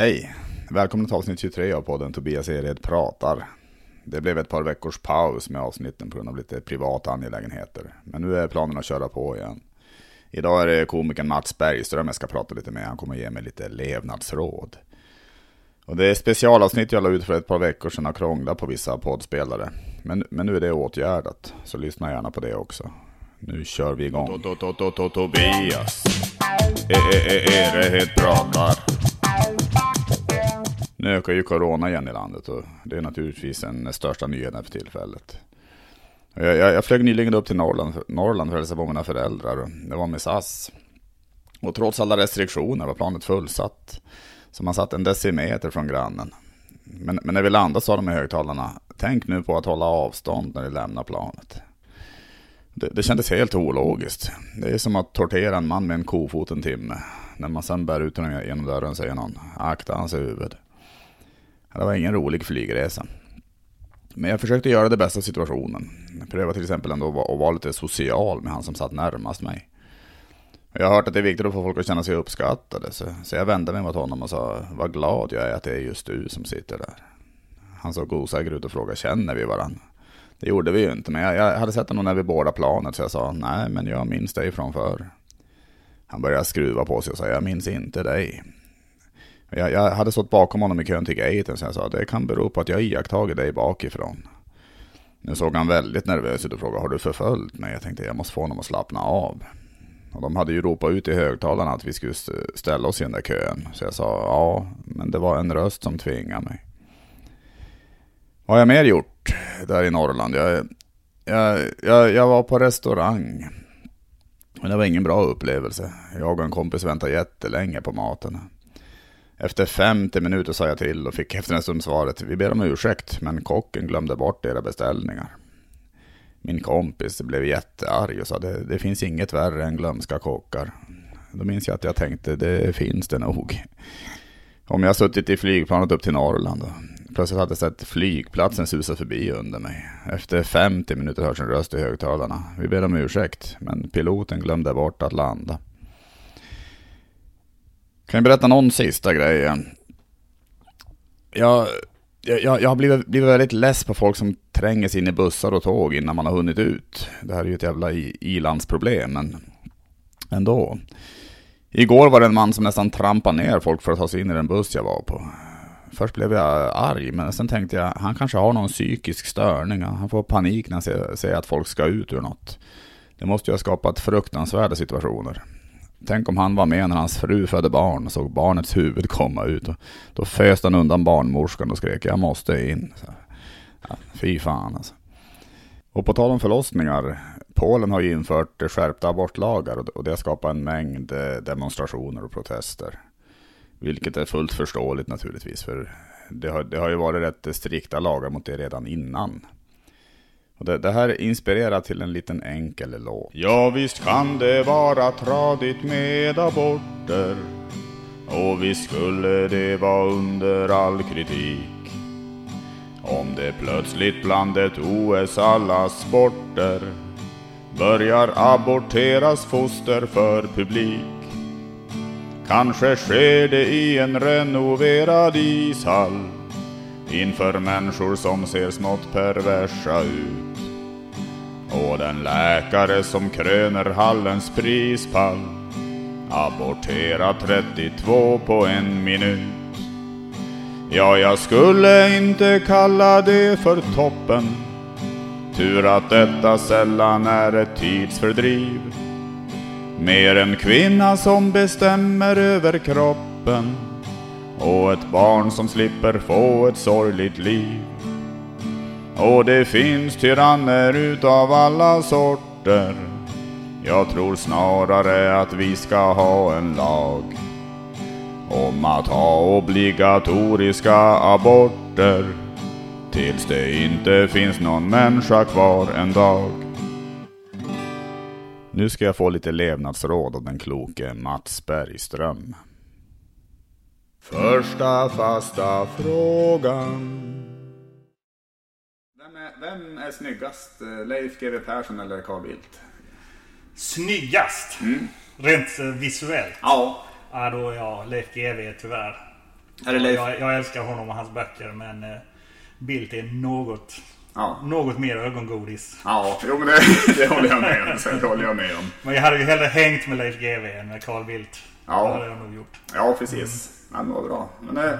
Hej! Välkommen till avsnitt 23 av podden Tobias Ered pratar. Det blev ett par veckors paus med avsnitten på grund av lite privata angelägenheter. Men nu är planen att köra på igen. Idag är det komikern Mats Bergström jag ska prata lite med. Han kommer ge mig lite levnadsråd. Och det är specialavsnitt jag la ut för ett par veckor sedan och krånglat på vissa poddspelare. Men, men nu är det åtgärdat, så lyssna gärna på det också. Nu kör vi igång. Tobias e, e, e, Ered pratar. Nu ökar ju corona igen i landet och det är naturligtvis den största nyheten för tillfället. Jag, jag, jag flög nyligen upp till Norrland, Norrland för att hälsa på mina föräldrar. Det var med SAS. Och trots alla restriktioner var planet fullsatt. Så man satt en decimeter från grannen. Men, men när vi landade sa de i högtalarna, tänk nu på att hålla avstånd när ni lämnar planet. Det, det kändes helt ologiskt. Det är som att tortera en man med en kofot en timme. När man sen bär ut honom genom dörren säger någon, akta hans huvud. Det var ingen rolig flygresa. Men jag försökte göra det bästa av situationen. Jag prövade till exempel ändå att vara lite social med han som satt närmast mig. Jag har hört att det är viktigt att få folk att känna sig uppskattade, så, så jag vände mig mot honom och sa vad glad jag är att det är just du som sitter där. Han såg osäker ut och frågade känner vi varandra? Det gjorde vi ju inte, men jag, jag hade sett honom när vi båda planet så jag sa nej, men jag minns dig från förr. Han började skruva på sig och sa jag minns inte dig. Jag, jag hade stått bakom honom i kön till gaten så jag sa det kan bero på att jag iakttagit dig bakifrån. Nu såg han väldigt nervös ut och frågade har du förföljt mig? Jag tänkte jag måste få honom att slappna av. Och de hade ju ropat ut i högtalarna att vi skulle ställa oss i den där kön. Så jag sa ja, men det var en röst som tvingade mig. Vad har jag mer gjort där i Norrland? Jag, jag, jag, jag var på restaurang. Men det var ingen bra upplevelse. Jag och en kompis väntade jättelänge på maten. Efter 50 minuter sa jag till och fick efter en stund svaret, vi ber om ursäkt, men kocken glömde bort era beställningar. Min kompis blev jättearg och sa, det, det finns inget värre än glömska kockar. Då minns jag att jag tänkte, det finns det nog. Om jag suttit i flygplanet upp till Norrland och plötsligt hade jag sett flygplatsen susa förbi under mig. Efter 50 minuter hörs en röst i högtalarna. Vi ber om ursäkt, men piloten glömde bort att landa. Kan jag berätta någon sista grej? Jag, jag, jag har blivit, blivit väldigt less på folk som tränger sig in i bussar och tåg innan man har hunnit ut. Det här är ju ett jävla ilandsproblem, men ändå. Igår var det en man som nästan trampade ner folk för att ta sig in i den buss jag var på. Först blev jag arg, men sen tänkte jag, han kanske har någon psykisk störning. Han får panik när han ser, ser att folk ska ut ur något. Det måste ju ha skapat fruktansvärda situationer. Tänk om han var med när hans fru födde barn och såg barnets huvud komma ut. Och då föste han undan barnmorskan och skrek jag måste in. Så, ja, fy fan alltså. Och på tal om förlossningar. Polen har ju infört skärpta abortlagar och det har skapat en mängd eh, demonstrationer och protester. Vilket är fullt förståeligt naturligtvis. För det har, det har ju varit rätt strikta lagar mot det redan innan. Och det, det här inspirerar till en liten enkel låt. Ja visst kan det vara tradigt med aborter. Och visst skulle det vara under all kritik. Om det plötsligt bland ett OS alla sporter börjar aborteras foster för publik. Kanske sker det i en renoverad ishall inför människor som ser smått perversa ut. Och den läkare som kröner hallens prispall aborterar 32 på en minut. Ja, jag skulle inte kalla det för toppen. Tur att detta sällan är ett tidsfördriv. Mer en kvinna som bestämmer över kroppen och ett barn som slipper få ett sorgligt liv. Och det finns tyranner utav alla sorter. Jag tror snarare att vi ska ha en lag om att ha obligatoriska aborter tills det inte finns någon människa kvar en dag. Nu ska jag få lite levnadsråd av den kloke Mats Bergström. Första fasta frågan. Vem är, vem är snyggast? Eh, Leif GW Persson eller Carl Bildt? Snyggast? Mm. Rent eh, visuellt? Ja. Ja, då är jag Leif GW tyvärr. Är det Leif? Jag, jag älskar honom och hans böcker men eh, Bildt är något, Ja. något mer ögongodis. Ja, jo men det, det håller jag med om. Det håller jag med om. Men jag hade ju hellre hängt med Leif GW än med Carl Bildt. Ja. Det hade jag nog gjort. Ja, precis. Ja, men vad bra. Men eh,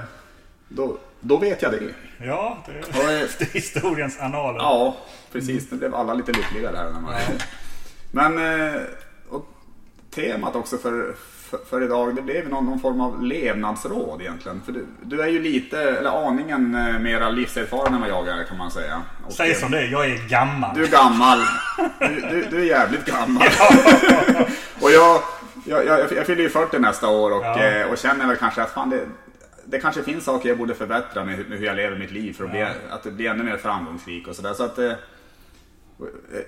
då, då vet jag det. Ja, det Och, eh, är historiens annaler. Ja, precis. Nu blev alla lite lyckliga där. När man... Men eh, och temat också för, för, för idag, det blev någon, någon form av levnadsråd egentligen. För du, du är ju lite, eller aningen mera livserfaren än vad jag är kan man säga. Och, Säg som det är, jag är gammal. Du är gammal. Du, du, du är jävligt gammal. och jag, jag, jag, jag fyller ju 40 nästa år och, Ja. eh, och känner väl kanske att fan det, det kanske finns saker jag borde förbättra med, hur- med hur jag lever mitt liv för att, bli, att det blir ännu mer framgångsrik och sådär. Så att, eh,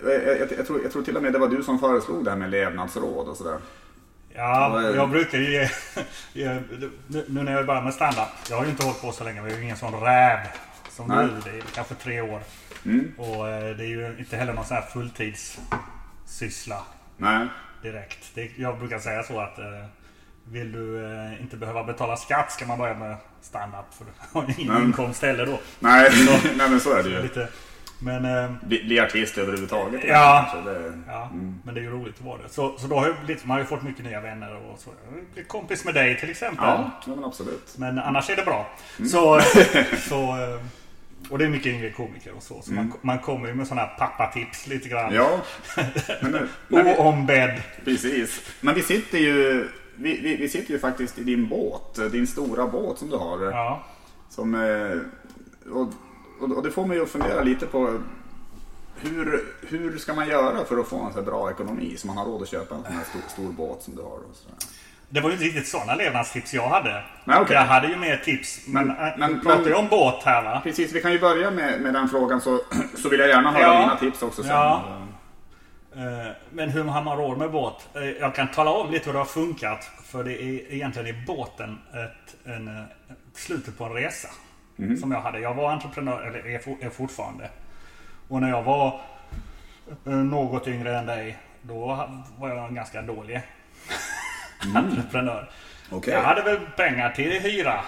jag, jag, jag, tror, jag tror till och med det var du som föreslog det här med levnadsråd och sådär. Ja, jag brukar ju ge, ge nu, när jag börjar med standup. Jag har ju inte hållit på så länge. Vi är ju ingen sån räv som Nej. du. Det är kanske tre år. Mm. Och eh, det är ju inte heller någon sån här fulltidssyssla Nej. Direkt. Det, jag brukar säga så att eh, vill du eh, inte behöva betala skatt ska man börja med standup. För du har ingen Men- inkomst heller då. Nej, nej men så är det ju. Lite, men eh, Bli, bli artist överhuvudtaget. Ja. kanske, det, Ja, men det är ju roligt att vara det. Så, så då har jag blivit, man har ju fått mycket nya vänner och så. Blivit kompis med dig till exempel. ja, men absolut. Men annars är det bra. Så, så, eh, och det är mycket yngre komiker och så. Så man, man kommer ju med sådana här pappatips lite grann. Ja, men, nu- Oombedd. precis. Men vi sitter ju vi, vi, vi sitter ju faktiskt i din båt, din stora båt som du har. Ja. Som, eh, och, och, och det får mig att fundera lite på hur, hur ska man göra för att få en så bra ekonomi så man har råd att köpa en sån här stor, stor båt som du har? Och så där. Det var ju inte riktigt sådana levnadstips jag hade. Nej, okej. Jag hade ju mer tips. Men, Men- men, men- pratar ju men- om båt här va? Precis, vi kan ju börja med, med den frågan så, så vill jag gärna höra Ja. dina tips också sen. Ja. Eh, Men hur har man råd med båt? Eh, Jag kan tala om lite hur det har funkat. För det är egentligen i båten ett, en, eh, slutet på en resa. Som jag hade. Jag var entreprenör, eller är for- är fortfarande. Och när jag var eh, något yngre än dig. Då var jag ganska dålig entreprenör. Okej. Jag hade väl pengar till hyra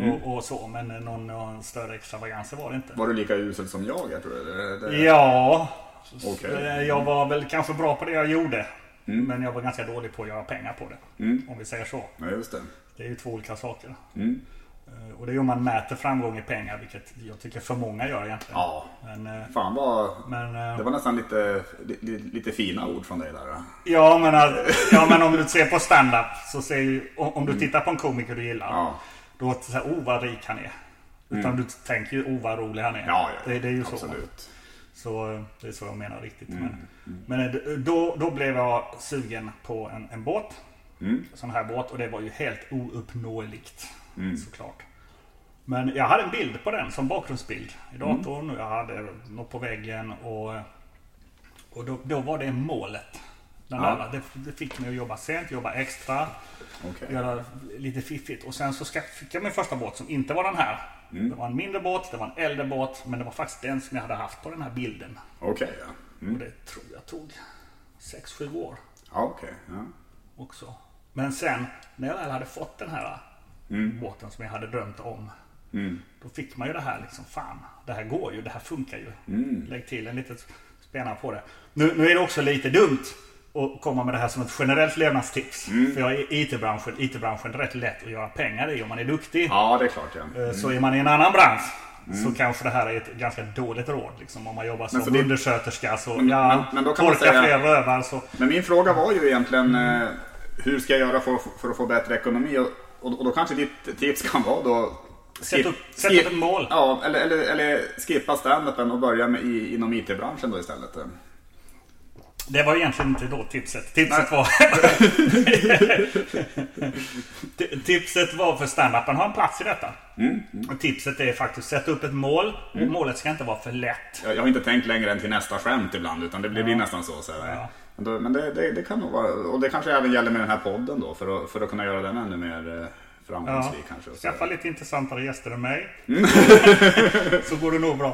och, och så. Men någon, någon större extravaganser var det inte. Var du lika usel som jag? Jag tror det, det, Ja. Okej. Eh, Jag var väl kanske bra på det jag gjorde. Men jag var ganska dålig på att göra pengar på det. Om vi säger så. Ja, just det. Det är ju två olika saker. Mm. Eh, Och det är om man mäter framgång i pengar, vilket jag tycker för många gör egentligen. Ja. Men, eh, Fan vad... men, eh, Det var nästan lite, li, lite fina ord från dig där. då. ja, men, ja, men om du ser på stand-up så ser ju, om du tittar på en komiker du gillar. Ja. Då säger oh vad rik han är. Utan du tänker ju, oh vad rolig han är. Ja, ja, det, det är ju så. absolut. Så eh, det är så jag menar riktigt. Mm, Men, men eh, då, då blev jag sugen på en, en båt. Mm. Sån här båt och det var ju helt ouppnåeligt. Mm. Såklart. Men jag hade en bild på den som bakgrundsbild i Mm. datorn. Jag hade något på väggen och, och då, då var det målet. Den Ja. där, det, det fick mig att jobba sent, jobba extra, Okej. göra lite fiffigt. Och sen så ska, fick jag min första båt som inte var den här. Mm. Det var en mindre båt, det var en äldre båt. Men det var faktiskt den som jag hade haft på den här bilden. Okej, ja. Mm. Och det tror jag tog 6-7 år Ja, okej. Ja. också. Men sen när jag väl hade fått den här båten som jag hade drömt om. Mm. Då fick man ju det här liksom, fan, det här går ju, det här funkar ju. Mm. Lägg till en liten spänna på det. Nu, nu är det också lite dumt att komma med det här som ett generellt levnadstips. Mm. För jag är IT-branschen, IT-branschen är rätt lätt att göra pengar i om man är duktig. ja, det är klart ja. Eh, Så är man i en annan bransch så kanske det här är ett ganska dåligt råd. Liksom, om man jobbar som så det- undersköterska så Men- ja, men- men torka säga- fler rövar så. Men min fråga var ju egentligen eh, hur ska jag göra för, för att få bättre ekonomi? Och, och, och då kanske ditt tips kan vara då Sätt upp, sätt upp ett mål. Ja, eller, eller, eller skippa standupen och börja med, i, inom IT-branschen då istället. Det var egentligen inte då tipset. Tipset var... Ti- tipset var för standupen har en plats i detta. Mm, Och tipset är faktiskt sätta upp ett mål. Och målet ska inte vara för lätt. Jag, jag har inte tänkt längre än till nästa skämt ibland utan det blir, blir nästan så. så. Ja. Men, det, det, det kan nog vara, och det kanske även gäller med den här podden då för att, för att kunna göra den ännu mer eh, framgångsrik kanske. Och så. Skaffa lite intressantare gäster än mig. Mm. så går det nog bra.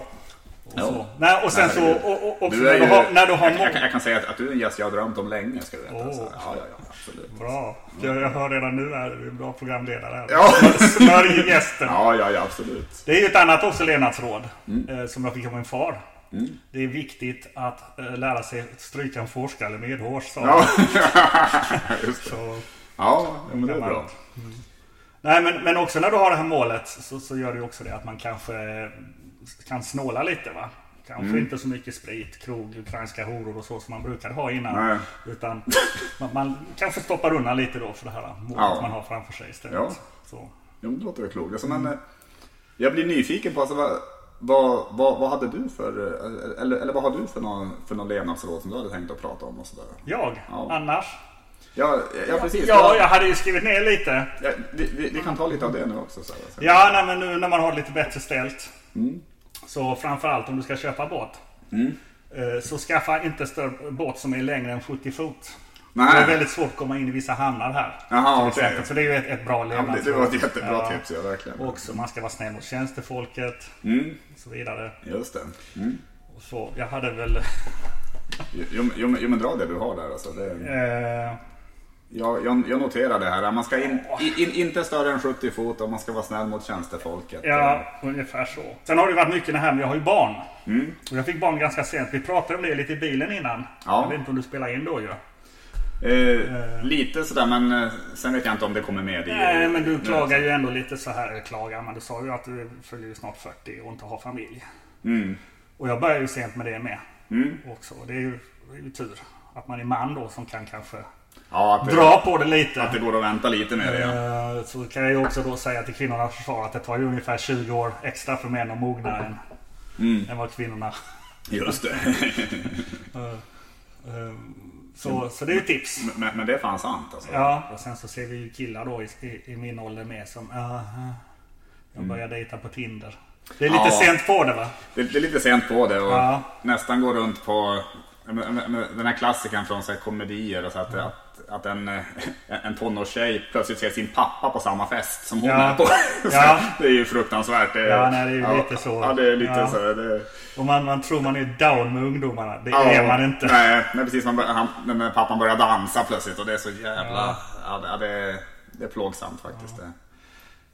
Och, Ja. så. Nej, och sen Nej, så, herregud. och, och, också Du när är du har, när du har jag, jag, kan- jag kan säga att, att du är en gäst jag har drömt om länge, ska du veta. Åh. Så, ja, ja, ja, absolut. Bra. Jag, jag hör redan nu att du är en bra programledare. här. Ja. Smörj gästen. Ja, ja, ja, absolut. Det är ju ett annat också levnadsråd Mm. eh, som jag fick av min far. Det är viktigt att eh, lära sig stryka en forskare medhårs. Ja, just det. Så, Ja, ja, men det är bra. Nej, men, men också när du har det här målet så, så gör det också det att man kanske kan snåla lite va. Kanske Mm. inte så mycket sprit, krog, ukrainska horor och så som man brukade ha innan. Nej. Utan man, man kanske stoppar undan lite då för det här målet Ja. man har framför sig istället. Ja. Så. Men det låter väl klokt. Alltså, men, eh, jag blir nyfiken på, alltså, vad, vad, vad, vad hade du för, eh, eller, eller vad har du för någon, för någon levnadsråd som du hade tänkt att prata om och sådär? Jag? Ja. Annars? Ja, ja precis. Ja, jag hade ju skrivit ner lite. Ja, vi, vi, vi kan ta lite av det nu också. Så. Ja, nej, men nu när man har lite bättre ställt. Mm. Så framförallt om du ska köpa båt. eh, Så skaffa inte större båt som är längre än 70 fot. Det är Nej, väldigt svårt att komma in i vissa hamnar här. Jaha, till exempel. Så det är ju ett, ett bra ja, men det, levnadsråd. var ett jättebra Ja. tips, ja verkligen. Också, man ska vara snäll mot tjänstefolket Mm, och så vidare. just det. Mm. Och så, jag hade väl... Jo, jo, jo, men- jo, men dra det du har där. Alltså. Det, Eh, jag, jag, jag noterar det här. Man ska in, in, inte större än 70 fot och man ska vara snäll mot tjänstefolket. ja, ungefär så. Sen har det varit mycket det här med, jag har ju barn. Mm. Och jag fick barn ganska sent. Vi pratade om det lite i bilen innan. Ja. Jag vet inte om du spelar in då ju. Eh, lite sådär, men eh, sen vet jag inte om det kommer med i... Nej, men du klagar ju ändå lite så här. Klagar, men du sa ju att du fyller ju snart 40 och inte har familj. Mm. Och jag börjar ju sent med det med. Mm. Också. Det är ju, det är ju tur. Att man är man då som kan kanske Ja, det, dra på det lite. att det går att vänta lite med det. Ja. Eh, Så kan jag ju också då säga till kvinnornas försvar att det tar ju ungefär 20 år extra för män att mogna än, Mm. än vad kvinnorna... Just det. Så, så det är ju tips. men, men det är fan sant alltså. Ja, och sen så ser vi ju killar då i, i, i min ålder med som "Aha, Jag börjar dejta på Tinder. Det är lite Ja. sent på det va? Det, det är lite sent på det och Ja. nästan går runt på den här klassikern från så här, komedier. Och så att, att, att en, eh, en tonårstjej plötsligt ser sin pappa på samma fest som hon Ja. är på. Ja. Det är ju fruktansvärt. Det, Ja, nej, det är ju lite så. Ja, det är lite Ja. så. Det, Och man, man tror man är down med ungdomarna. Det ja, är man inte. Nej, men precis. Man, bör- han, den där pappan börjar dansa plötsligt och det är så jävla... Ja. Ja, det, är, det är plågsamt faktiskt.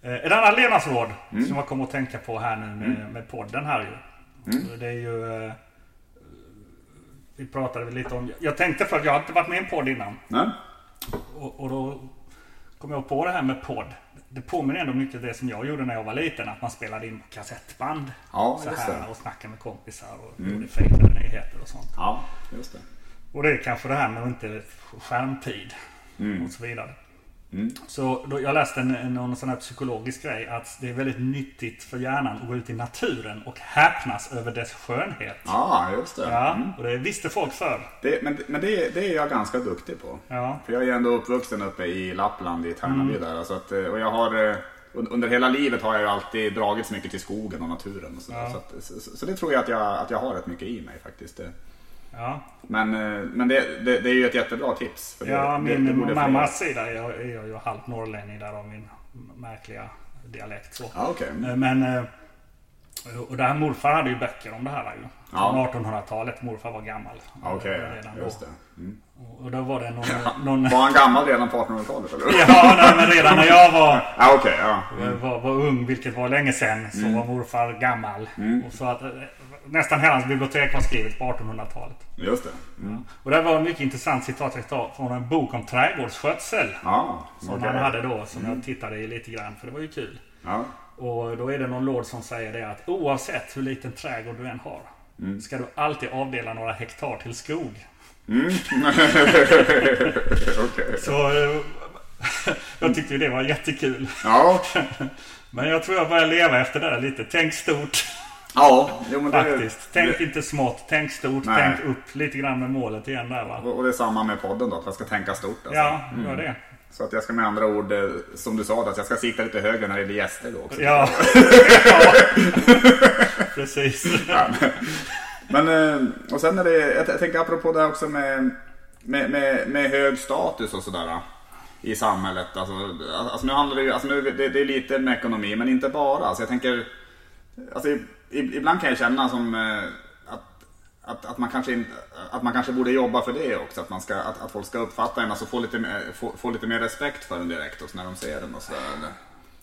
Eh, Ett annat levnadsråd Mm. som jag kommer att tänka på här nu med, med podden här ju. Mm. Det är ju... eh, Vi pratade lite om... Jag tänkte för att jag har inte varit med i en podd innan. Nej? Och, och då kom jag på det här med podd. Det påminner ändå mycket om det som jag gjorde när jag var liten. Att man spelade in kassettband. Ja, så här. Mm. och snackade med kompisar och gjorde fejkade nyheter och sånt. Ja, just det. Och det är kanske det här med att inte skärmtid och så vidare. Så då, jag läste en, någon sån här psykologisk grej att det är väldigt nyttigt för hjärnan att gå ut i naturen och häpnas över dess skönhet. Ja, just det. Ja, och det visste folk för. det men men det, det är jag ganska duktig på. Ja. För jag är ändå uppvuxen uppe i Lappland, i Tärnaby Mm. där. Så att, eh, och jag har, eh, un- under hela livet har jag ju alltid dragits mycket till skogen och naturen. Och så, där. så, att, så, så det tror jag att, jag att jag har rätt mycket i mig faktiskt. Ja, Men, eh, men det, det, det är ju ett jättebra tips. Ja min borde fler- mammas sida är jag, är jag ju halvt norrlänning där av min märkliga dialekt. Så. Ja, okej. Eh, Men... eh, Och där morfar hade ju böcker om det här ju. Ja. Från 1800-talet. Morfar var gammal. Okej, redan då. just det. Mm. Och då var det någon... någon Var han gammal redan på 1800-talet eller? ja, nej, men redan när jag var... Ja, okej. ja. var, var ung, vilket var länge sedan, så Mm. var morfar gammal. Och så att, nästan hela hans bibliotek var skrivet på 1800-talet. Just det. Mm. Och det var ett mycket intressant citat jag tar från en bok om trädgårdsskötsel. Ja, Som okej. han hade då, som jag tittade i lite grann, för det var ju kul. Ja. Och då är det någon lord som säger det att oavsett hur liten trädgård du än har, Mm. ska du alltid avdela några hektar till skog. Okej. Så eh, jag tyckte ju det var jättekul. Ja. Men jag tror jag börjar leva efter det där lite. Tänk stort. Ja, jo, men det, Faktiskt. Tänk det, inte smått, tänk stort, Nej. tänk upp lite grann med målet igen där va. och och det är samma med podden då, att jag ska tänka stort. Alltså. Ja, gör det. Så att jag ska med andra ord, eh, som du sa, att jag ska sikta lite högre när det gäller gäster då också. Ja. ja. Precis. Men, eh, och sen är det, jag jag tänker apropå det här också med, med, med, med hög status och sådär i samhället. Alltså, alltså nu handlar det ju, alltså nu, det, det är lite med ekonomi, men inte bara. Så jag tänker, Alltså, ibland kan jag känna som eh, att, att, att, man kanske, att man kanske borde jobba för det också. Att, man ska, att, att folk ska uppfatta en, alltså få lite, mer, få, få lite mer respekt för en direkt också när de ser den och sådär.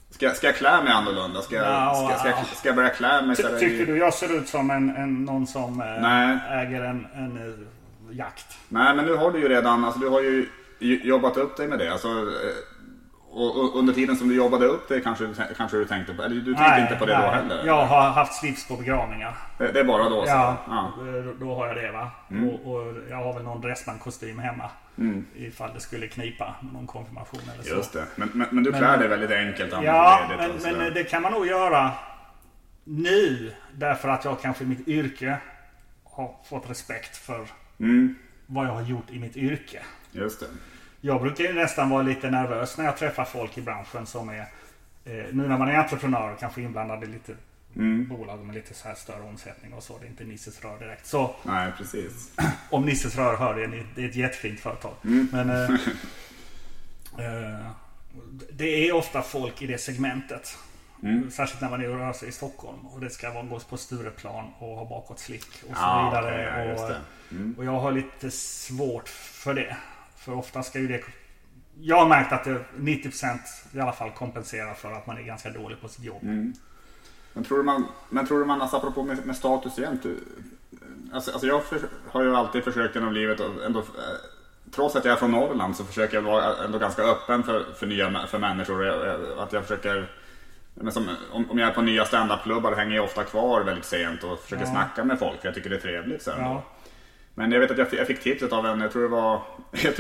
Ska, ska jag klä mig annorlunda? Ska jag, Ja, ska, ska, jag, ska jag börja klä mig Ty, tycker du jag ser ut som en, en, någon som eh, Nej. äger en, en eh, jakt? Nej, men nu har du ju redan, alltså du har ju jobbat upp dig med det. Alltså, och, under tiden som du jobbade upp det kanske, kanske du tänkte på, eller du tänkte inte på det då heller? Jag har haft slips på begravningar. Det, det är bara då? Så. Ja, ja. Då, då har jag det va. Mm. Och, och jag har väl någon Dressman-kostym hemma. Ifall det skulle knipa med någon konfirmation eller så. Just det. Men, men, men du Men- klär dig väldigt enkelt. Ja, ledigt men, sådär. men det kan man nog göra nu. Därför att jag kanske i mitt yrke har fått respekt för Mm, vad jag har gjort i mitt yrke. just det. Jag brukar ju nästan vara lite nervös när jag träffar folk i branschen som är eh, Nu när man är entreprenör och kanske inblandad i lite Mm. bolag med lite så här större omsättning och så. Det är inte Nisses Rör direkt. Så Nej, precis. om Nisses Rör hör det, det är ett jättefint företag. Mm. Men eh, eh, det är ofta folk i det segmentet. Mm. Särskilt när man är och rör sig i Stockholm. Och det ska vara gås på Stureplan och ha bakåtslick och så Ja, vidare. just och. Mm. och jag har lite svårt för det. För ofta ska ju det... Jag har märkt att det 90% i alla fall kompenserar för att man är ganska dålig på sitt jobb. Mm. Men tror du man, men tror du man alltså apropå med, med status igen. Du, alltså, alltså jag för, har ju alltid försökt genom livet och ändå, eh, trots att jag är från Norrland så försöker jag vara ändå ganska öppen för, för nya för människor. Att jag försöker, men som, om, om jag är på nya standupklubbar hänger jag ofta kvar väldigt sent och försöker Ja. snacka med folk för jag tycker det är trevligt sen. Ja. Men jag vet att jag, fick- jag fick tipset av en, jag tror det var, jag,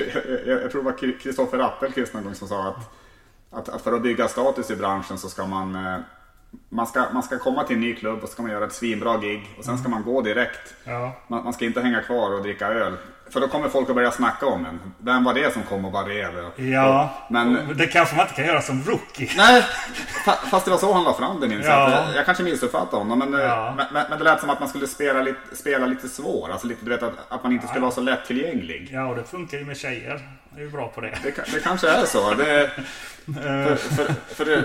jag, jag tror det var Kristoffer Appelqvist någon gång som sa att, att, att för att bygga status i branschen så ska man, eh, man ska, man ska komma till en ny klubb och så ska man göra ett svinbra gig och sen ska man gå direkt. Ja. Man, man ska inte hänga kvar och dricka öl. För då kommer folk att börja snacka om en. Vem var det som kom och bara rev? Ja, Men- det kanske man inte kan göra som rookie. Nej, fa- fast det var så han la fram det minns jag. Ja. Jag, jag kanske missuppfattade honom men, eh, Ja. men, men, men det lät som att man skulle spela lite, spela lite svår. Alltså lite, du vet att, att man inte skulle vara så lättillgänglig. Ja, och det funkar ju med tjejer. Jag är ju bra på det. Det, det kanske är så. Det, för, för, för det,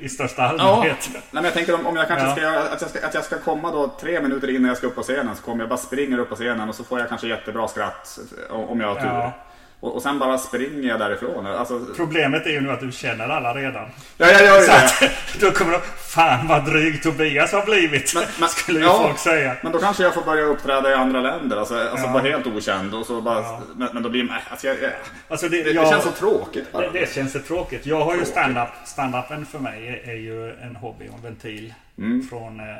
I största allmänhet. Nej, men jag tänker om, om jag kanske Ja. ska, att jag ska, att jag ska komma då tre minuter innan jag ska upp på scenen så kommer jag bara springer upp på scenen och så får jag kanske jättebra skratt om om jag har tur. Ja. Och, och sen bara springer jag därifrån. Alltså, Problemet är ju nu att du känner alla redan. ja, jag gör ju Så att, då kommer de, fan vad dryg Tobias har blivit. Men- men- skulle ju ja. folk säga. Men då kanske jag får börja uppträda i andra länder, alltså, alltså Ja. vara helt okänd och så bara, Ja. men, men då blir alltså jag, jag, Alltså det, det, jag, det känns så tråkigt bara. det, det känns så tråkigt. Jag har ju Tråkigt. stand-up. Stand-upen för mig är, är ju en hobby och en ventil. Mm. Från... Eh, eh,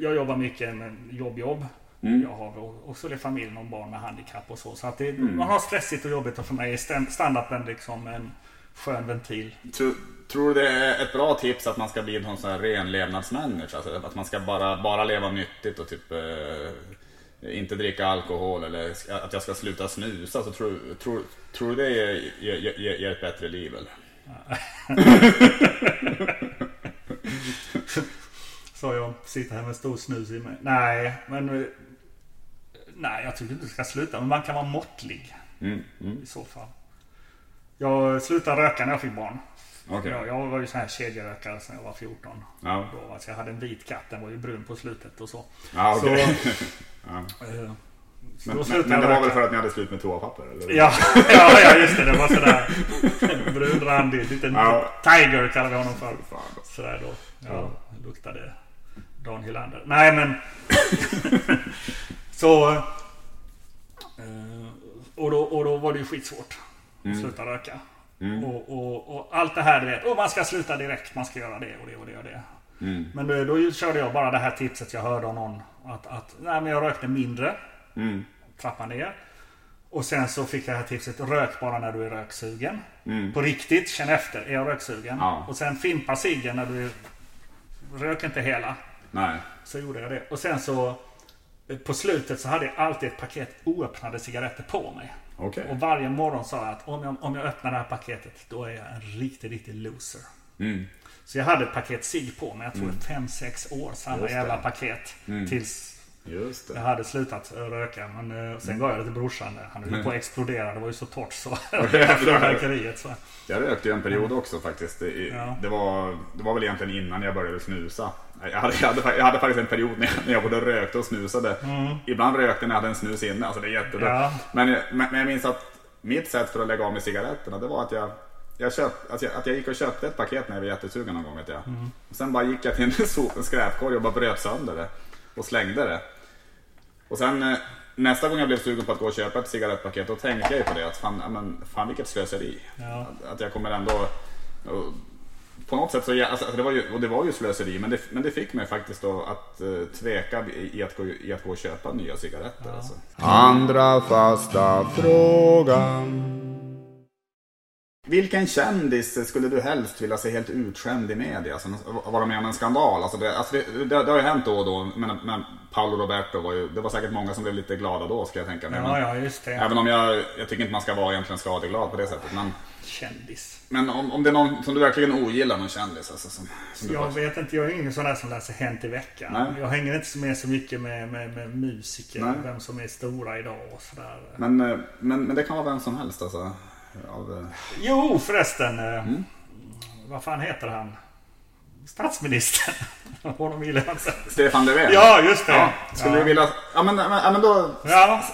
jag jobbar mycket med jobb-jobb. Mm. Jag har också det familj och barn med handikapp och så. Så att det, Mm. man har stressigt och jobbigt och för mig är stand- stand-upen liksom en skön ventil. Tror, tror du det är ett bra tips att man ska bli en sån här ren levnadsmänniska? Alltså, att man ska bara, bara leva nyttigt och typ eh, inte dricka alkohol eller att jag ska sluta snusa. Så tror, tror, tror du det ger, ger, ger, ger ett bättre liv? Eller? Så jag sitter här med stor snus i mig. Nej, men... Nej, jag tycker inte du ska sluta. Men man kan vara måttlig Mm, mm, i så fall. Jag slutade röka när jag fick barn. Okej. Jag, jag var ju sån här kedjerökare sedan jag var 14. Ja. Då, alltså jag hade en vit katt, den var ju brun på slutet och så. Ja, okej. Eh, så Men, men, men det var väl för att ni hade slut med toapapper? Eller? Ja, ja, ja, just det. Det var sådär brunrandig. Liten Ja. tiger kallar vi honom för. Sådär då. Ja, luktade Dan Hylander. Nej men. Så. eh, Och då, och då var det ju skitsvårt att sluta röka. Mm. Och, och, och allt det här du vet. Och man ska sluta direkt. Man ska göra det och det och det och det. Mm. Men då, då körde jag bara det här tipset jag hörde av någon. Att, att nej, men jag rökte mindre. Mm. Trappa ner. Och sen så fick jag det här tipset. Rök bara när du är röksugen. Mm. På riktigt, känn efter. Är jag röksugen? Ja. Och sen fimpa ciggen när du rök inte hela. Nej. Så gjorde jag det. Och sen så på slutet så hade jag alltid ett paket oöppnade cigaretter på mig. Okej. Och varje morgon sa jag att om jag, om jag öppnar det här paketet då är jag en riktig, riktig loser. Mm. Så jag hade ett paket cigg på mig. Jag tror det 5-6 år. Samma jävla paket. Mm. Tills Jag hade slutat röka men eh, sen gav jag det till brorsan. Han höll Men- på att explodera. Det var ju så torrt så. Fyrverkeriet. Jag rökte ju en period också faktiskt. Det, Ja. det, var, det var väl egentligen innan jag började snusa. Jag hade, jag hade, jag hade faktiskt en period när jag, när jag både rökte och snusade. Ibland rökte när jag hade en snus inne. Alltså det är jättebra. Ja. Men, men, men jag minns att mitt sätt för att lägga av med cigaretterna det var att jag jag köpt, att, jag, att jag gick och köpte ett paket när jag var jättesugen någon gång vet jag. Och sen bara gick jag till en, skräpkorg och bara bröt sönder det. Och slängde det. Och sen eh, nästa gång jag blev sugen på att gå och köpa ett cigarettpaket då tänkte jag ju på det att fan, men, fan vilket slöseri. Ja. Att, att jag kommer ändå... Och, på något sätt så, jag- alltså, det var ju, och det var ju slöseri men det, men det fick mig faktiskt då att eh, tveka i, att gå, i att gå och köpa nya cigaretter. Alltså. Andra fasta frågan. Vilken kändis skulle du helst vilja se helt utskämd i media? Alltså, vara med om en skandal? Alltså det, alltså det, det, det har ju hänt då och då. Men, men Paolo Roberto var ju, det var säkert många som blev lite glada då ska jag tänka mig. Ja, ja, just det. Även om jag, jag tycker inte man ska vara egentligen skadeglad på det sättet. Men, Kändis. men om, om det är någon som du verkligen ogillar, någon kändis alltså, som, som Jag vet inte, jag är ingen sån där som läser Hänt i veckan. Nej. Jag hänger inte med så mycket med, med, med musiker, Nej. vem som är stora idag och sådär. men, eh, men, men det kan vara vem som helst alltså. Av, eh, Jo förresten. eh, Mm. Vad fan heter han? Statsministern. Honom gillar jag inte. Stefan Löfven? Ja, just det. Ja, skulle ja. du vilja... Ja men, men, ja, men då... Ja.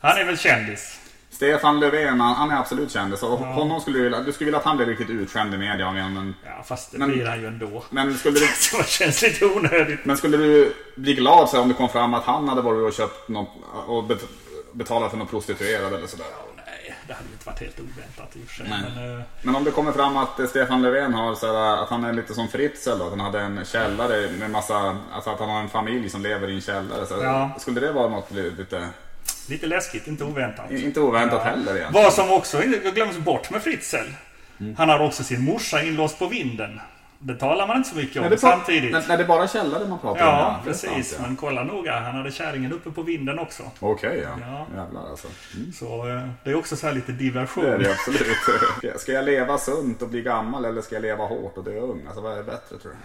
Han är väl kändis. Stefan Löfven, han, är absolut kändis. Och honom skulle du vilja... Du skulle vilja att han blev riktigt utskämd i media. Men, Ja, fast det Men- blir han ju ändå. men, skulle du, det känns lite onödigt. men skulle du bli glad så om det kom fram att han hade varit och köpt något och bet, betalat för någon prostituerad eller sådär? Ja, nej, det hade ju inte varit helt oväntat i och för sig. Men, eh, Men om det kommer fram att eh, Stefan Löfven har så här, att han är lite som Fritzl då, att han hade en källare med massa, alltså att han har en familj som lever i en källare. Så Ja. Skulle det vara något li- lite, lite läskigt, inte oväntat. inte oväntat Ja. heller egentligen? Vad som också glöms bort med Fritzl. Mm. Han har också sin morsa inlåst på vinden. Det talar man inte så mycket om Nej, samtidigt. När, när det är bara källare man pratar om. Ja, är sant, precis. ja. Men kolla noga. Han hade kärringen uppe på vinden också. Okej, ja. Ja. Jävlar alltså. Mm. Så eh, det är också så här lite Det är diversion. det absolut. Ska- Ska jag leva sunt och bli gammal eller ska jag leva hårt och dö ung? Alltså vad är bättre tror du?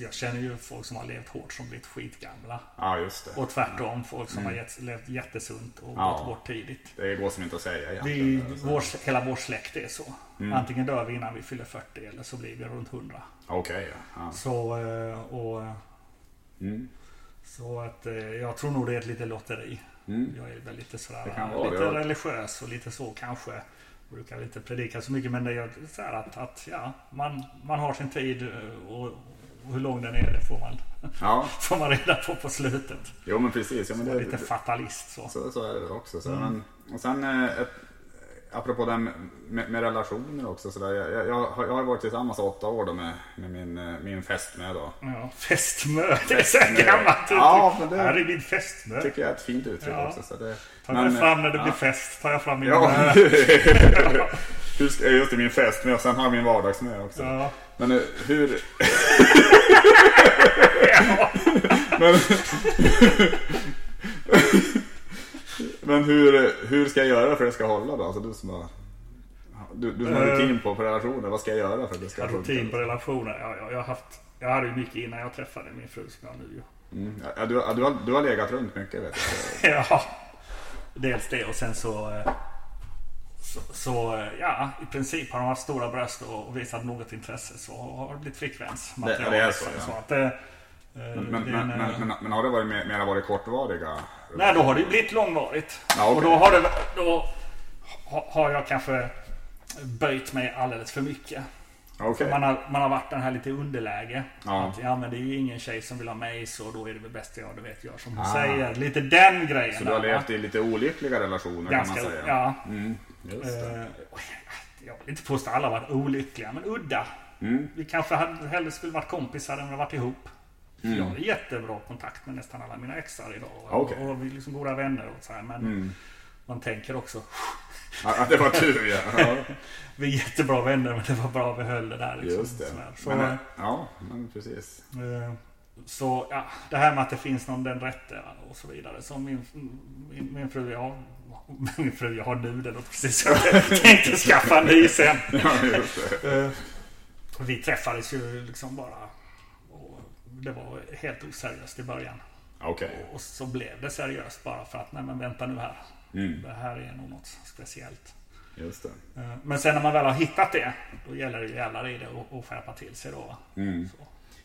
Jag känner ju folk som har levt hårt som blivit skitgamla. Ja, just det. Och tvärtom, folk som har gett, levt jättesunt och Mm. Ja. gått bort tidigt. Det går som inte att säga Vi, egentligen. Alltså. vår, hela vår släkt är så. Mm. Antingen dör vi innan vi fyller 40 eller så blir vi runt 100. Okej, ja. ja. Så, eh, och, eh, Mm. så att eh, jag tror nog det är ett litet lotteri. Mm. Jag är väl lite sådär, vara lite ja. religiös och lite så kanske. Brukar inte predika så mycket men det är så här att, att ja, man, man har sin tid och hur lång den är det får man, ja, får man reda på på slutet. jo men precis. Ja, men Jag är det, lite fatalist så. så, så är det också. Så. Mm. Men, och sen, eh, ett, apropå det med, med relationer också. Så där, jag, jag, har, jag har varit tillsammans åtta år då med, med min, eh, min fästmö då. Ja, fästmö, det är så gammalt uttryck. Ja, men det- Här är min fästmö. tycker jag är ett fint uttryck Ja. också. Så det, Tar jag men, fram när det ja. blir fest, tar jag fram min Ja, just det, min fästmö och sen har jag min vardagsmö också. Ja. Men eh, hur... men, men hur, hur ska jag göra för att det ska hålla då? Alltså du som har, du, du som har Eh. rutin på, på relationer, vad ska jag göra för att det ska Jag har rutin på funka? relationer. Ja, ja, jag, har haft, jag hade ju mycket innan jag träffade min fru som jag har nu. Mm. Ja, du, du, har, du har legat runt mycket vet jag. Ja, dels det och sen så... Så, så eh, ja, i princip har de haft stora bröst och visat något intresse så har det blivit flickvänsmaterial. Det- det är så, ja. att, Men, en, har det varit mer, mer varit kortvariga? Nej, då har det ju blivit långvarigt. Ja, okej. Och då har, det, då ha- har jag kanske böjt mig alldeles för mycket. Okej. Man, har, man har varit den här lite underläge. Ja. Att, ja men det är ju ingen tjej som vill ha mig så då är det väl bäst jag, det vet jag som hon Ah. säger. Lite den grejen. Så du har där, va? levt i lite olyckliga relationer Ganska, kan man säga? ja. Mm, just det. Eh, jag vill inte påstå alla har varit olyckliga, men udda. Mm. Vi kanske hade, hellre skulle varit kompisar än varit ihop. Mm. Jag har jättebra kontakt med nästan alla mina exar idag. Okej. Och, och vi är liksom goda vänner och så här. Men Mm. man tänker också, Ja, det var tur ja. ja. vi är jättebra vänner men det var bra vi höll det där. Liksom, Just det. Så, Men, eh, ja, men precis. eh, så ja, det här med att det finns någon den rätte och så vidare. Som min, min, min fru, jag min fru jag har nu, det låter precis som jag tänkte skaffa en ny sen. Ja. Eh, Vi träffades ju liksom bara och det var helt oseriöst i början. Okej. Och så blev det seriöst bara för att, nej men vänta nu här. Mm. Det här är nog något speciellt. Just det. Eh, Men sen när man väl har hittat det, då gäller det ju jävlar i det och, och skärpa till sig då. Mm. Så.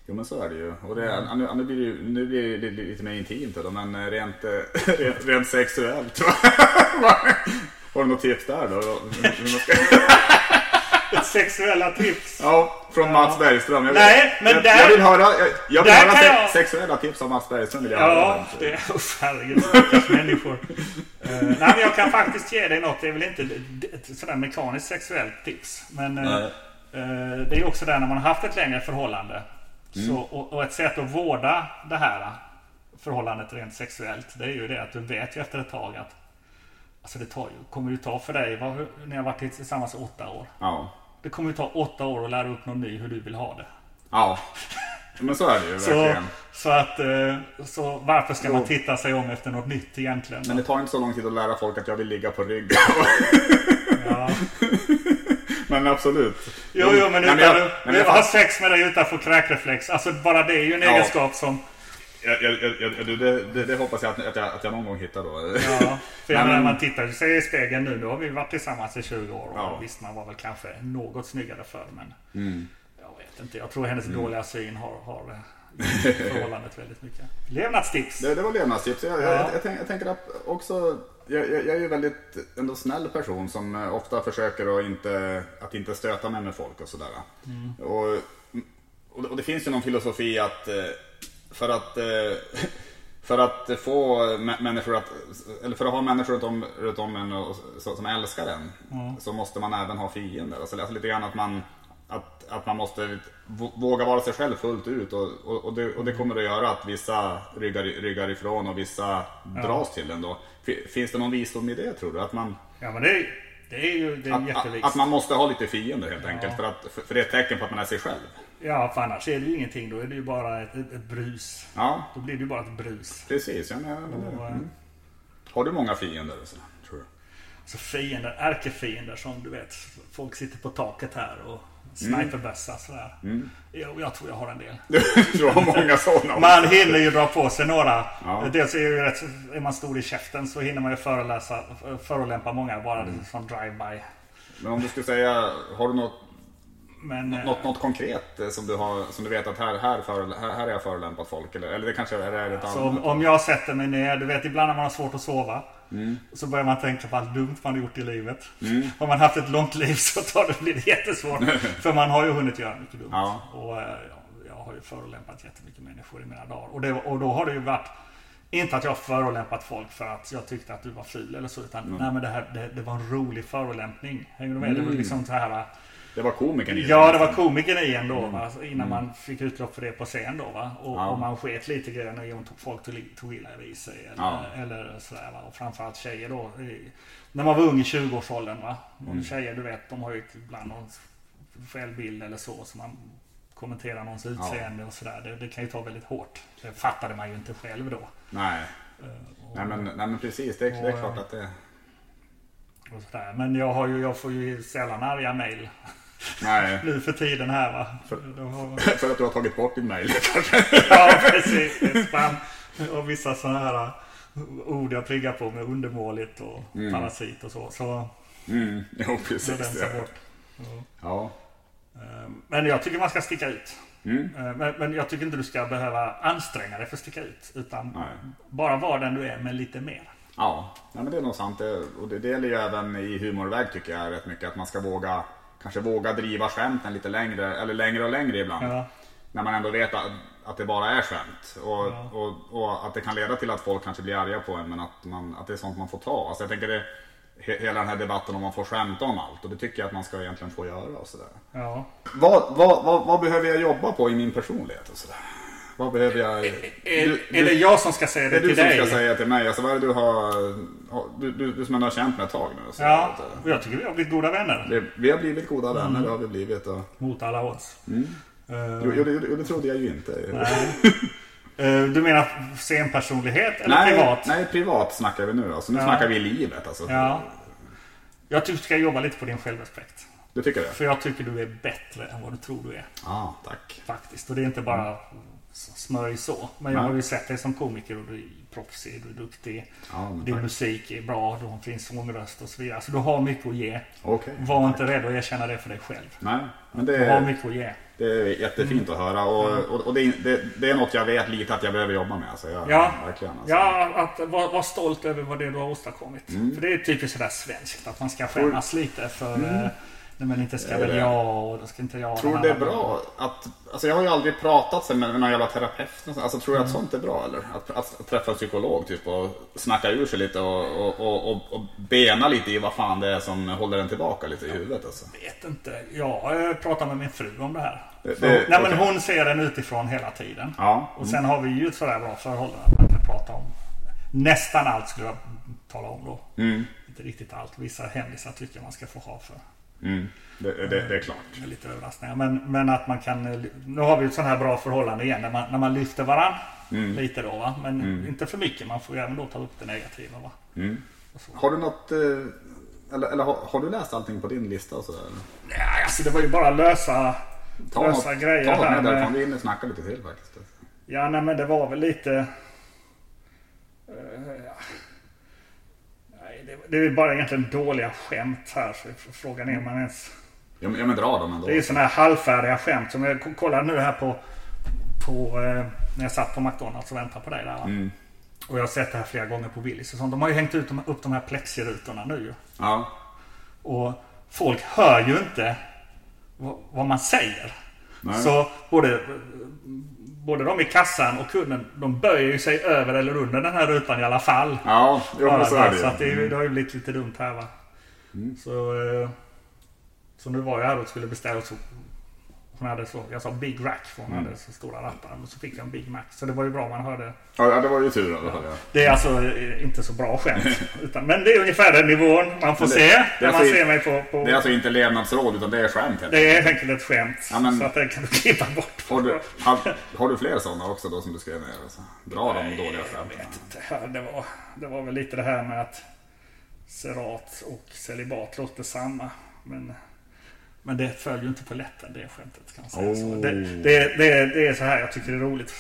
Jo men så är det ju. Och det är, nu, nu blir det ju nu blir det lite mer intimt då, men eh, rent, eh, rent, rent sexuellt. Har du något tips där då? Ett sexuella tips. Ja, från Mats Bergström. Jag vill, Nej, men jag, där- jag vill höra, jag, jag vill höra jag- sexuella tips av Mats Bergström. Vill jag Ja, det är... Usch, herregud. Människor. Eh, nej, men jag kan faktiskt ge dig något. Det är väl inte ett sådär mekaniskt sexuellt tips. Men eh, det är också där när man har haft ett längre förhållande. Mm. Så, och, och ett sätt att vårda det här förhållandet rent sexuellt. Det är ju det att du vet ju efter ett tag att Alltså det tar ju, kommer ju ta för dig, vad, ni har varit tillsammans i åtta år. Ja. Det kommer ju ta åtta år att lära upp någon ny hur du vill ha det. Ja. Men så är det ju Så, verkligen. så att, eh, så varför ska man titta sig om efter något nytt egentligen? Men det tar inte så lång tid att lära folk att jag vill ligga på rygg. Ja. men absolut. Jo, jo, men Nej, utan jag- men jag- ha sex med dig utanför kräkreflex. Alltså bara det är ju en Ja. egenskap som... Jag, jag, jag, det, det, det hoppas jag att, att, jag att jag någon gång hittar då. Ja, för jag menar, men- man tittar sig i spegeln nu. Nu har vi varit tillsammans i 20 år. Och Ja. Visst, man var väl kanske något snyggare förr. Men Mm. jag vet inte. Jag tror hennes dåliga syn har, har eh, förhållandet väldigt mycket. Levnadstips. Det, det var levnadstips. Jag, Ja. jag, jag, tänk, jag tänker att också, jag, jag, jag är ju väldigt ändå snäll person som eh, ofta försöker att inte, att inte stöta mig med folk och sådär. Och, och, det- och det finns ju någon filosofi att eh, för att eh, för att få mä- människor att, eller för att ha människor runt om, runt om en och, så, som älskar en så måste man även ha fiender. Alltså, alltså lite grann att man att, att man måste vå- våga vara sig själv fullt ut och, och, och, det, och det kommer att göra att vissa ryggar, ryggar ifrån och vissa dras till den då. Fi- Finns det någon visdom i det tror du? Att man, Ja, men det är, det är ju det är att, att, man måste ha lite fiender helt enkelt för, att, för, för det är ett tecken på att man är sig själv. Ja, för annars är det ju ingenting. Då är det ju bara ett, ett, ett brus. Ja, Då blir det ju bara ett brus. precis. Ja, men, Och, eh, mm. Har du många fiender? Så, tror du? Så fiender, ärkefiender som du vet, folk sitter på taket här och sniperbössa sådär. Mm. Jo, jag tror jag har en del. Du har många sådana. Man hinner ju dra på sig några. Ja. Dels är, ju rätt, är man stor i käften så hinner man ju föreläsa, förolämpa många bara Mm. som drive-by. Men om du skulle säga, har du något, Men eh, något, något konkret eh, som du, har, som du vet att här, här, för, här, här har jag förelämpat folk? Eller, eller det kanske är det ett så annat? om, jag sätter mig ner, du vet ibland när man har svårt att sova. Mm. Så börjar man tänka på allt dumt man har gjort i livet. Har man haft ett långt liv så tar det, blir det jättesvårt. för man har ju hunnit göra mycket dumt. Ja. Och eh, ja, jag har ju förolämpat jättemycket människor i mina dagar. Och, det, och då har det ju varit inte att jag har förolämpat folk för att jag tyckte att du var ful eller så. Utan nej men det, här, det, det var en rolig förolämpning. Hänger du med? Det var liksom så här. Det var komikern i Ja, det var komikern i en då. Va? Alltså, Innan man fick utlopp för det på scen då. Va? Och, Ja. och man sket lite grann i om folk tog, tog illa vid sig. Eller, Ja. eller sådär. Va? Och framförallt tjejer då. i- När man var ung i 20-årsåldern. Va? Och Mm. tjejer, du vet, de har ju ibland någon självbild eller så. Så man kommenterar någons utseende och sådär. Det, det kan ju ta väldigt hårt. Det fattade man ju inte själv då. Nej. Eh, och- Nej, men, nej men precis, det, är- det är Och, klart att det... och sådär. Men jag, har ju, jag får ju sällan arga mejl Nej, nu för tiden här va. Då har- för att du har tagit bort din mail. Ja, precis. Spam. Och vissa sådana här ord jag triggar på med undermåligt och parasit och så. Så Mm, jo precis. Ja. bort. ja. Eh, Men jag tycker man ska sticka ut. Mm. Eh, Men, men jag tycker inte du ska behöva anstränga dig för att sticka ut. Utan Nej. bara vara den du är, men lite mer. Ja, nej, men det är nog sant. Det, och det, det gäller ju även i humorväg tycker jag rätt mycket. Att man ska våga, kanske våga driva skämten lite längre, eller längre och längre ibland. Ja. När man ändå vet att, att det bara är skämt. Och, och, och att det kan leda till att folk kanske blir arga på en, men att, man, att det är sånt man får ta. Alltså jag tänker det, he, hela den här debatten om man får skämta om allt. Och det tycker jag att man ska egentligen få göra och sådär. Ja. Vad, vad, vad, vad behöver jag jobba på i min personlighet och sådär? Vad behöver jag... Är, Du- är det jag som ska säga Det det är du till som dig? ska säga till mig. Alltså vad är det du har... Du, du, du som ändå har känt mig ett tag nu. så. Ja, och jag tycker vi har blivit goda vänner. Det, vi har blivit goda vänner, det har vi blivit. Och, Mot alla odds. Eh, jo, jo, det, jo, det trodde jag ju inte. eh, Du menar scenpersonlighet eller nej, privat? Nej, privat snackar vi nu. Alltså, nu Ja. snackar vi livet. Alltså. Ja. Jag tycker du ska jobba lite på din självrespekt. Du tycker det? För jag tycker du är bättre än vad du tror du är. Ja, tack. Faktiskt. Och det är inte bara smörj så. Men jag har ju sett dig som komiker och du är proffsig, du är duktig. Ja, Din tack. musik är bra, du har en fin sångröst och så vidare. Så du har mycket att ge. Okej. Var inte rädd att erkänna det för dig själv. Nej, men Du har det, mycket att ge. det är jättefint att höra och, och, och det, är- det, det är något jag vet lite att jag behöver jobba med. Alltså, jag, Ja, verkligen. Alltså. ja att vara var stolt över vad det du har åstadkommit. För det är typiskt sådär svenskt att man ska skämmas lite för eh, nej, men inte ska väl jag och då ska inte jag Tror du det är bra att, alltså jag har ju aldrig pratat med, med någon jävla terapeut. Alltså tror du att sånt är bra eller? Att, att, träffa en psykolog typ och snacka ur sig lite och, och, och, och, bena lite i vad fan det är som håller en tillbaka lite i huvudet alltså. vet inte. Jag pratar med min fru om det här. Det- det- nej, men hon ser den utifrån hela tiden. Ja. Och sen har vi ju ett sådär bra förhållande att man kan prata om nästan allt skulle jag tala om då. Mm. Inte riktigt allt. Vissa hemlisar tycker jag man ska få ha för. Mm. Det, det, det är klart. Det är lite överraskningar. Men, men att man kan... Nu har vi ett sånt här bra förhållande igen när man, när man lyfter varann Mm. lite då va. Men inte för mycket. Man får ju även då ta upp det negativa va. Har du något, eh, eller, eller har, har du läst allting på din lista och sådär? eller? Nej, alltså det var ju bara lösa, Ta lösa något, grejer ta något här. med därifrån. Vi hinner snacka lite till faktiskt. Ja, nej men det var väl lite... eh, ja. Det, är bara egentligen dåliga skämt här. Så frågan är om man ens... Ja men, ja, men dra dem ändå. Det är sådana här halvfärdiga skämt som jag kollade nu här på... på eh, när jag satt på McDonalds och väntade på dig där. Mm. Och jag har sett det här flera gånger på Willys sånt. De har ju hängt ut de, upp de här plexirutorna nu ju. Ja. Och folk hör ju inte vad, vad man säger. Nej. Så både, både de i kassan och kunden, de böjer ju sig över eller under den här rutan i alla fall. Ja, jo, men så är det så att det, ju- det har ju blivit lite dumt här va. Så, eh, så nu var jag här och skulle beställa så hon hade så, jag sa Big Rack för hon hade så stora rattar. Men så fick jag en Big Mac. Så det var ju bra man hörde. Ja, ja, det var ju tur i alla fall. Ja. Det är alltså eh, inte så bra skämt. utan, men det är ungefär den nivån man får det- se. det man alltså- ser mig på... på Det är alltså inte levnadsråd utan det är skämt det är helt enkelt ett skämt. Ja, men- Så att det kan du klippa bort. Har du, har, har du fler sådana också då som du skrev ner? Alltså? Dra de dåliga Jag skämten. vet inte. Det var, det var väl lite det här med att serat och celibat låter samma. Men, men det följer ju inte på lätten det skämtet kan man säga. Så Oh. det, det, det, det är så här jag tycker det är roligt.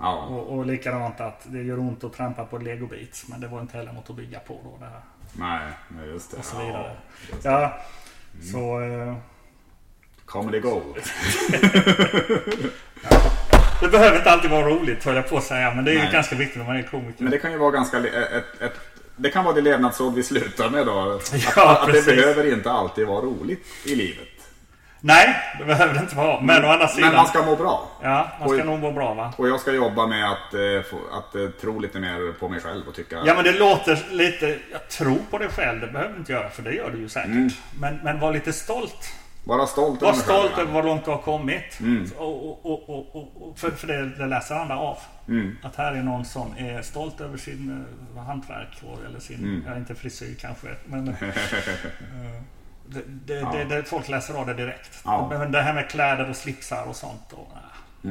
Ja. Och, och likadant att det gör ont att trampa på legobit. Men det var inte heller något att bygga på då. Det här. Nej, just det. Och så vidare. Ja. Ja, så... Eh, Comedy gold. det behöver inte alltid vara roligt höll jag på att säga. Men det är ju Nej. ganska viktigt när man är komiker. Men det kan ju vara ganska... Ett, ett, det kan vara det levnadsråd vi slutar med då. Att, Ja, att det behöver inte alltid vara roligt i livet. Nej, det behöver det inte vara. Men å andra sidan. Men man ska må bra. Ja, man ska Oj. nog må bra va? Och jag ska jobba med att, eh, få, att eh, tro lite mer på mig själv och tycka... Ja men det låter lite... Jag tror på dig själv. Det behöver du inte göra för det gör du ju säkert. Mm. Men, men var lite stolt. Vara stolt Var över stolt över vad långt du har kommit. Mm. Och, och, och, och, och, och, för, för det, det läser andra av. Mm. Att här är någon som är stolt över sin uh, hantverk. Och, eller sin, Mm. ja, inte frisyr kanske. Men, eh, det, det, Ja. det, det, folk läser av det direkt. Ja. Men det här med kläder och slipsar och sånt. Och, nej,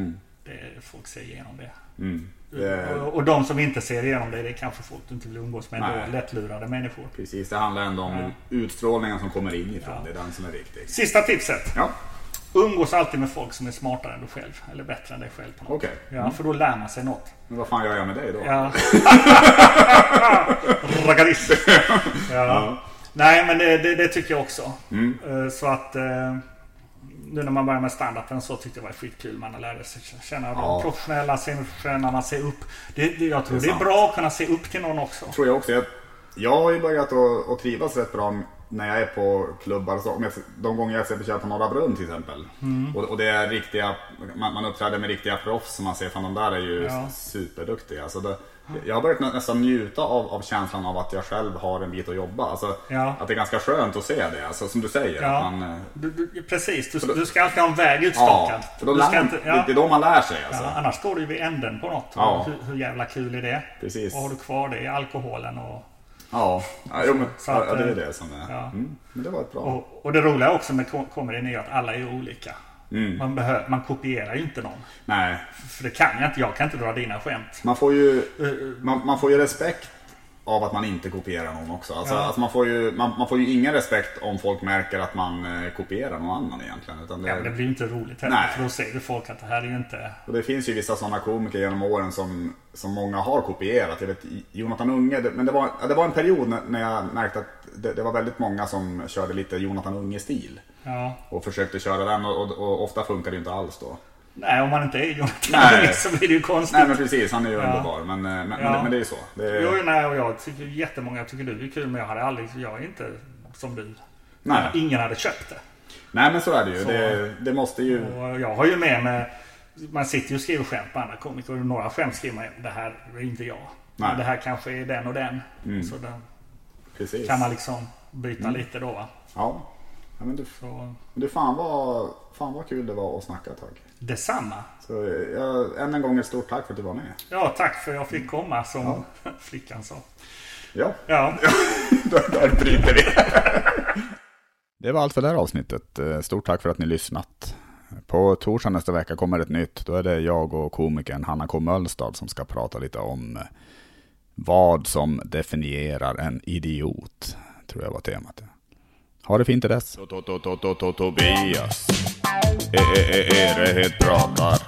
Mm. det, folk ser igenom det. Mm. Det, Och, och de som inte ser igenom det, det är kanske folk du inte vill umgås med Nej. Lättlurade människor. precis, det handlar ändå om Ja. utstrålningen som kommer inifrån. Ja. Det är den som är viktig. Sista tipset. Ja, Umgås alltid med folk som är smartare än du själv. Eller bättre än dig själv på något. okej. Ja, för då lär man sig något. Men vad fan gör jag med dig då? Ja. Raggarist. Ja. Nej, men det, det, det tycker jag också. Mm. Eh, Så att eh, nu när man börjar med standupen så tyckte jag det var skitkul. Man lärde sig känna Ja. de professionella, semiprofessionella, man ser upp. Det, det, jag tror Det det är är, sant. bra att kunna se upp till någon också. tror jag också. Jag, jag har ju börjat att, att trivas rätt bra när jag är på klubbar. och Så, om jag, de gånger jag ser på Norra Brunn till exempel. Mm. Och, och det är riktiga, man, man uppträder med riktiga proffs som man ser, fan de där är ju Ja. superduktiga. Alltså det, jag har börjat nä- nästan njuta av, av känslan av att jag själv har en bit att jobba. Alltså, Ja. Att det är ganska skönt att se det, alltså, som du säger. Ja. Man, eh, Du, precis, du, då- du ska alltid ha en väg utstakad. ja, för då lär inte, ja, det är då man lär sig. Alltså. ja, annars står du vid änden på något. Ja. Hur, hur jävla kul är det? Precis. Vad har du kvar? Det är alkoholen och... Ja, ja, jo, men, Så ja, att, det är eh, det som är. ja. Mm, men det var ett bra. Och, och det roliga också med ko- comedyn är att alla är olika. Mm. Man, behö, man kopierar ju inte någon. Nej, För det kan jag inte. Jag kan inte dra dina skämt. man får ju Uh, man, man får ju respekt av att man inte kopierar någon också. Alltså, Ja. alltså man, får ju, man, man får ju ingen respekt om folk märker att man eh, kopierar någon annan egentligen. Utan det, Ja, det blir inte roligt heller. Nej. För då ju folk att det här är ju inte... och det finns ju vissa sådana komiker genom åren som, som många har kopierat. Jag vet, Jonathan Unge, det, men det var, det var en period när, jag märkte att det, det var väldigt många som körde lite Jonathan Unge-stil. Ja. Och försökte köra den och, och, och ofta funkar det inte alls då. Nej, om man inte är Jonathan Nej. Så blir det ju konstigt. Nej men precis, han är ju Ja. underbar. Men, eh, men, Ja. men, men det är ju så. Det, Jo, nej, och jag tycker jättemånga tycker du är kul, men jag hade aldrig... Jag är inte som du. Nej. Ingen hade köpt det. Nej men så är det ju. Så- Det, det måste ju... Jag har ju med mig... Man sitter ju och skriver skämt på andra komiker och några skämt skriver man det här är inte jag. Nej. Men det här kanske är den och den. Mm. Så den Precis. kan man liksom byta Mm. lite då va. Ja. ja men du, Så du fan, vad, fan vad kul det var att snacka ett tag. Detsamma. Så jag, än en gång ett stort tack för att du var med. Ja, tack för att jag fick komma som Ja. flickan sa. Ja, Ja. där, där bryter vi. Det var allt för det här avsnittet. Eh, Stort tack för att ni lyssnat. På torsdag nästa vecka kommer ett nytt. Då är det jag och komikern Hanna K. Mölstad som ska prata lite om vad som definierar en idiot. Tror jag var temat. Ha det fint till dess. Tobias. Är det pratar.